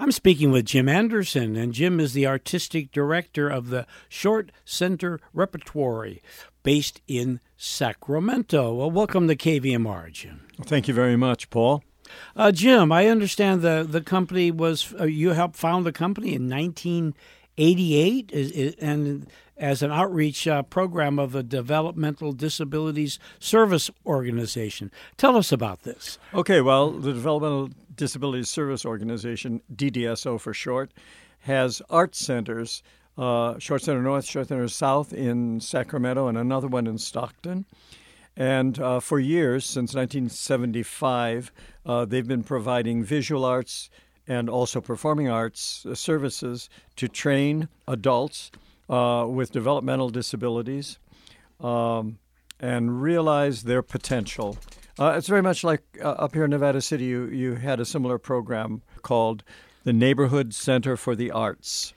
I'm speaking with Jim Anderson, and Jim is the artistic director of the Short Center Repertory based in Sacramento. Well, welcome to KVMR, Jim. Thank you very much, Paul. Uh, Jim, I understand the, the company was, uh, you helped found the company in 1988 and as an outreach uh, program of the Developmental Disabilities Service Organization. Tell us about this. Okay, well, the Developmental Disabilities Service Organization, DDSO for short, has art centers, uh, Short Center North, Short Center South in Sacramento, and another one in Stockton. And uh, for years, since 1975, uh, they've been providing visual arts and also performing arts uh, services to train adults uh, with developmental disabilities um, and realize their potential. Uh, it's very much like uh, up here in Nevada City, you, you had a similar program called the Neighborhood Center for the Arts.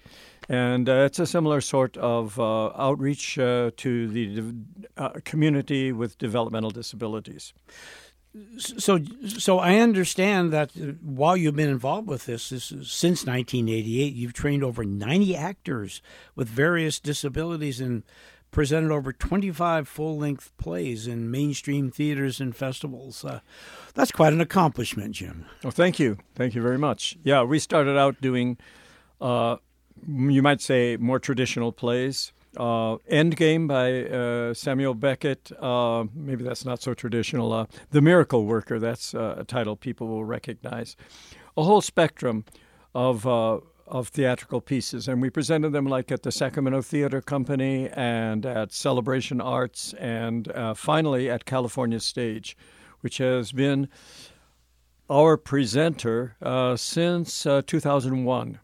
And uh, it's a similar sort of uh, outreach to the uh, community with developmental disabilities. So, so I understand that while you've been involved with this, this is, since 1988, you've trained over 90 actors with various disabilities and presented over 25 full length plays in mainstream theaters and festivals. Uh, that's quite an accomplishment, Jim. Well, thank you. Thank you very much. Yeah, we started out doing, uh, you might say, more traditional plays. Uh, Endgame by uh, Samuel Beckett. Uh, maybe that's not so traditional. Uh, the Miracle Worker, that's uh, a title people will recognize. A whole spectrum of of theatrical pieces, and we presented them like at the Sacramento Theater Company and at Celebration Arts, and uh, finally at California Stage, which has been our presenter uh, since uh, 2001.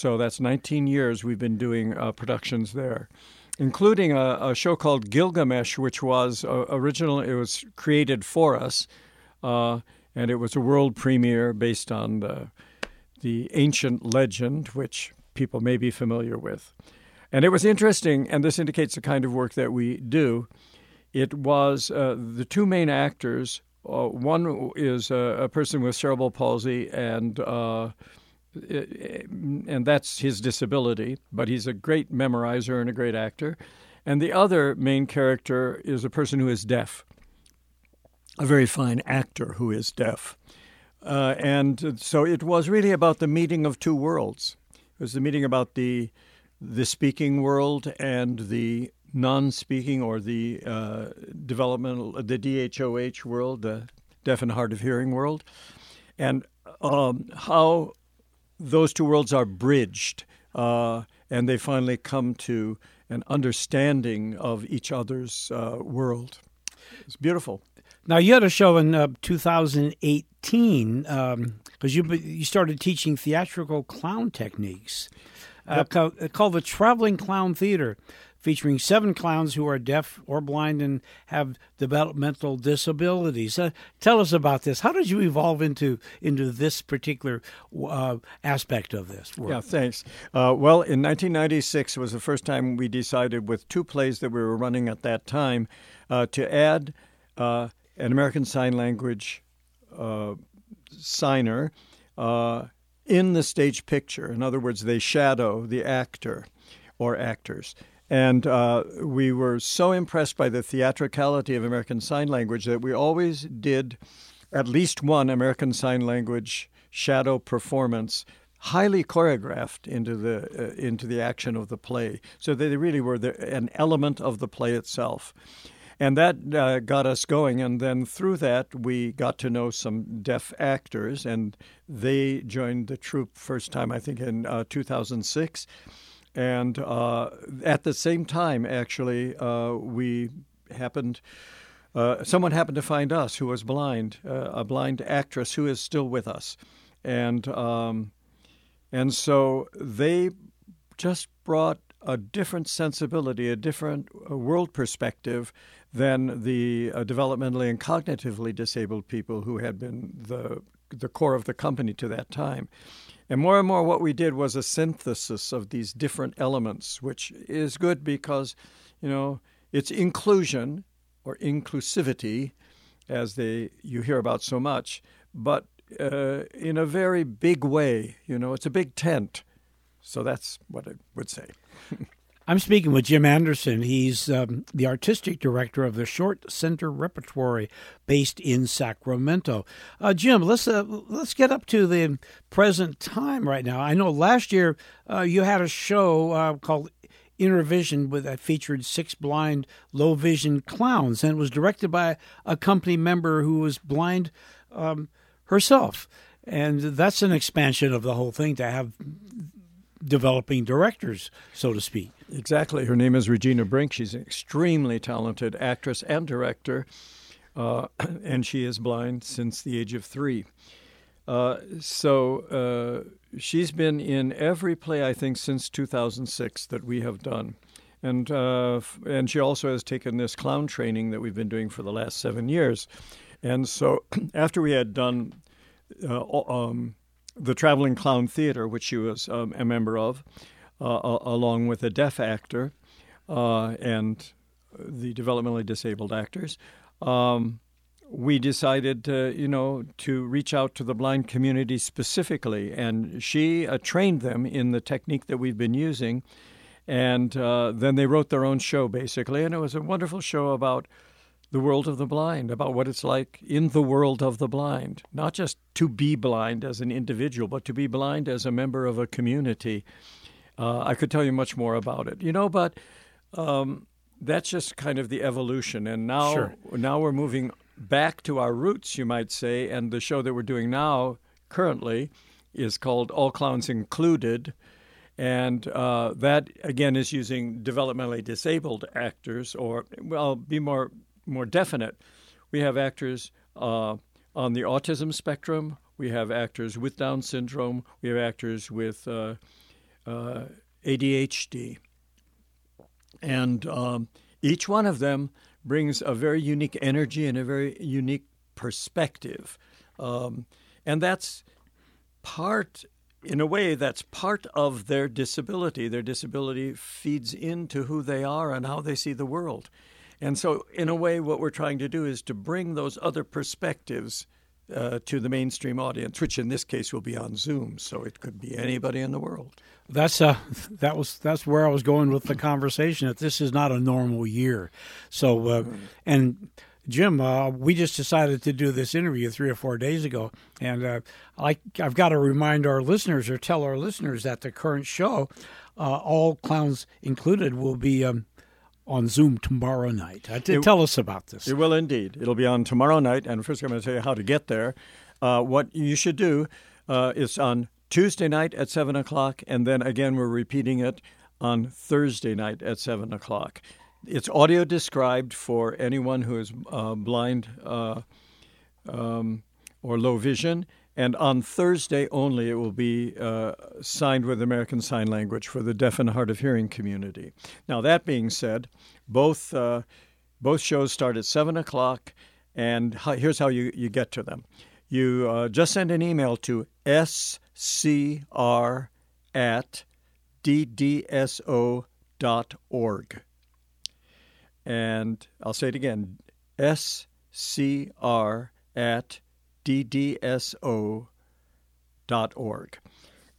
So that's 19 years we've been doing uh, productions there, including a, a, show called Gilgamesh, which was uh, original. It was created for us, uh, and it was a world premiere based on the the ancient legend, which people may be familiar with. And it was interesting, and this indicates the kind of work that we do. It was uh, the two main actors. Uh, one is a, a, person with cerebral palsy, and uh, and that's his disability. But he's a great memorizer and a great actor. And the other main character is a person who is deaf, a very fine actor who is deaf. Uh, and so it was really about the meeting of two worlds. It was the meeting about the the speaking world and the non-speaking or the uh, developmental, the DHOH world, the deaf and hard of hearing world, and um, how those two worlds are bridged, uh, and they finally come to an understanding of each other's uh, world. It's beautiful. Now you had a show in uh, 2018 because um, you you started teaching theatrical clown techniques uh, yep. called, uh, called the Traveling Clown Theater, featuring seven clowns who are deaf or blind and have developmental disabilities. Uh, tell us about this. How did you evolve into into this particular uh, aspect of this? Work? Yeah, thanks. Uh, well, in 1996 was the first time we decided, with two plays that we were running at that time, uh, to add an American Sign Language uh, signer uh, in the stage picture. In other words, they shadow the actor or actors. And uh, we were so impressed by the theatricality of American Sign Language that we always did at least one American Sign Language shadow performance highly choreographed into the uh, into the action of the play so they really were the, an element of the play itself and that uh, got us going. And then through that, we got to know some deaf actors, and they joined the troupe first time, I think, in uh, 2006. And uh, at the same time, actually, uh, we happened. Uh, someone happened to find us who was blind, uh, a blind actress who is still with us, and um, and so they just brought a different sensibility, a different world perspective than the uh, developmentally and cognitively disabled people who had been the the core of the company to that time. And more and more, what we did was a synthesis of these different elements, which is good because, you know, it's inclusion or inclusivity, as they you hear about so much, but uh, in a very big way. You know, it's a big tent. So that's what I would say. I'm speaking with Jim Anderson. He's um, the artistic director of the Short Center Repertory, based in Sacramento. Uh, Jim, let's uh, let's get up to the present time right now. I know last year uh, you had a show uh, called Inner Vision with that featured six blind, low vision clowns, and it was directed by a company member who was blind um, herself. And that's an expansion of the whole thing to have developing directors, so to speak. Exactly. Her name is Regina Brink. She's an extremely talented actress and director, uh, and she is blind since the age of three. Uh, so uh, she's been in every play, I think, since 2006 that we have done. And, uh, and she also has taken this clown training that we've been doing for the last seven years. And so after we had done uh, um, the Traveling Clown Theater, which she was um, a member of, uh, along with a deaf actor uh, and the developmentally disabled actors. Um, we decided, to, you know, to reach out to the blind community specifically, and she uh, trained them in the technique that we've been using, and uh, then they wrote their own show basically, and it was a wonderful show about the world of the blind, about what it's like in the world of the blind, not just to be blind as an individual, but to be blind as a member of a community. Uh, I could tell you much more about it, you know, but um, that's just kind of the evolution. And now, sure. now we're moving back to our roots, you might say. And the show that we're doing now, currently, is called All Clowns Included. And uh, that, again, is using developmentally disabled actors, or, well, be more more definite. We have actors uh, on the autism spectrum. We have actors with Down syndrome. We have actors with uh, uh, ADHD. And um, each one of them brings a very unique energy and a very unique perspective. Um, and that's part, in a way, that's part of their disability. Their disability feeds into who they are and how they see the world. And so, in a way, what we're trying to do is to bring those other perspectives uh, to the mainstream audience, which in this case will be on Zoom, so it could be anybody in the world. That's uh, that was that's where I was going with the conversation. That this is not a normal year, so uh, and. Jim, uh, we just decided to do this interview three or four days ago, and uh, I, have got to remind our listeners or tell our listeners that the current show, uh, all clowns included, will be um, on Zoom tomorrow night. Uh, it, tell us about this. It will indeed. It'll be on tomorrow night. And first, I'm going to tell you how to get there. Uh, what you should do uh, is on Tuesday night at 7 o'clock, and then again, we're repeating it on Thursday night at 7 o'clock. It's audio described for anyone who is uh, blind uh, um, or low vision, and on Thursday only, it will be uh, signed with American Sign Language for the deaf and hard of hearing community. Now, that being said, both, uh, both shows start at 7 o'clock, and how, here's how you, you get to them. You uh, just send an email to scr at ddso.org. And I'll say it again scr at ddso.org.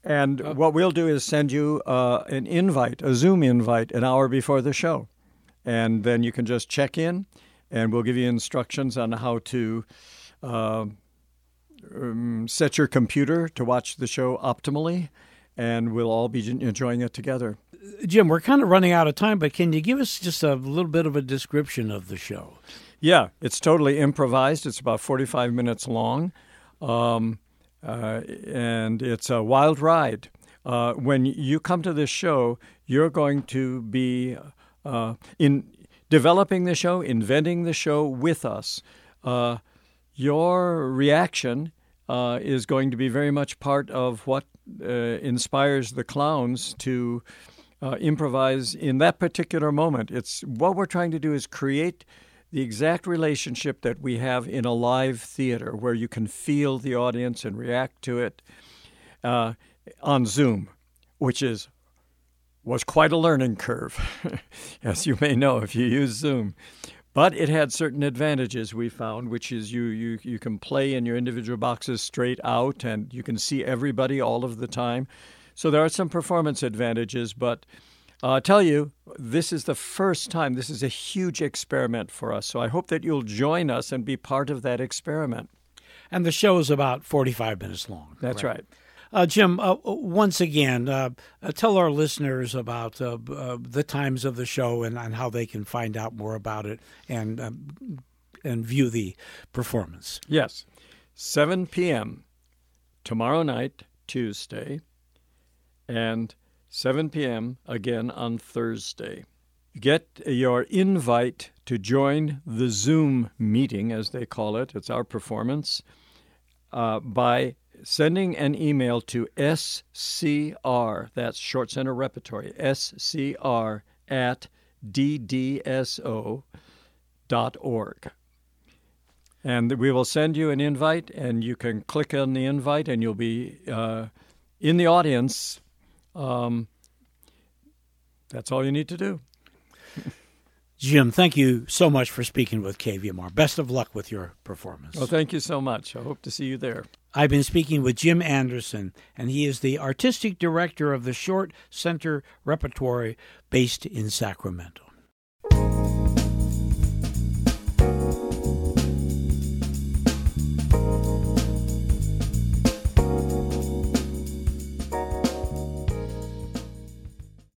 And oh. what we'll do is send you uh, an invite, a Zoom invite, an hour before the show. And then you can just check in, and we'll give you instructions on how to uh, um, set your computer to watch the show optimally, and we'll all be enjoying it together. Jim, we're kind of running out of time, but can you give us just a little bit of a description of the show? Yeah, it's totally improvised. It's about 45 minutes long, um, uh, and it's a wild ride. Uh, when you come to this show, you're going to be uh, in developing the show, inventing the show with us. Uh, your reaction uh, is going to be very much part of what uh, inspires the clowns to improvise in that particular moment. It's what we're trying to do is create the exact relationship that we have in a live theater where you can feel the audience and react to it uh, on Zoom, which is was quite a learning curve, as you may know if you use Zoom. But it had certain advantages we found, which is you, you, you can play in your individual boxes straight out and you can see everybody all of the time. So there are some performance advantages, but uh, I tell you, this is the first time. This is a huge experiment for us. So I hope that you'll join us and be part of that experiment. And the show is about 45 minutes long. That's right. right. Uh, Jim, uh, once again, uh, uh tell our listeners about uh, uh, the times of the show and, and, how they can find out more about it and um, and view the performance. Yes, 7 p.m. tomorrow night, Tuesday, and 7 p.m. again on Thursday. Get your invite to join the Zoom meeting, as they call it. It's our performance by sending an email to SCR, that's Short Center Repertory, SCR at ddso.org. And we will send you an invite, and you can click on the invite, and you'll be uh, in the audience. Um, that's all you need to do. Jim, thank you so much for speaking with KVMR. Best of luck with your performance. Well, thank you so much. I hope to see you there. I've been speaking with Jim Anderson, and he is the artistic director of the Short Center Repertory based in Sacramento.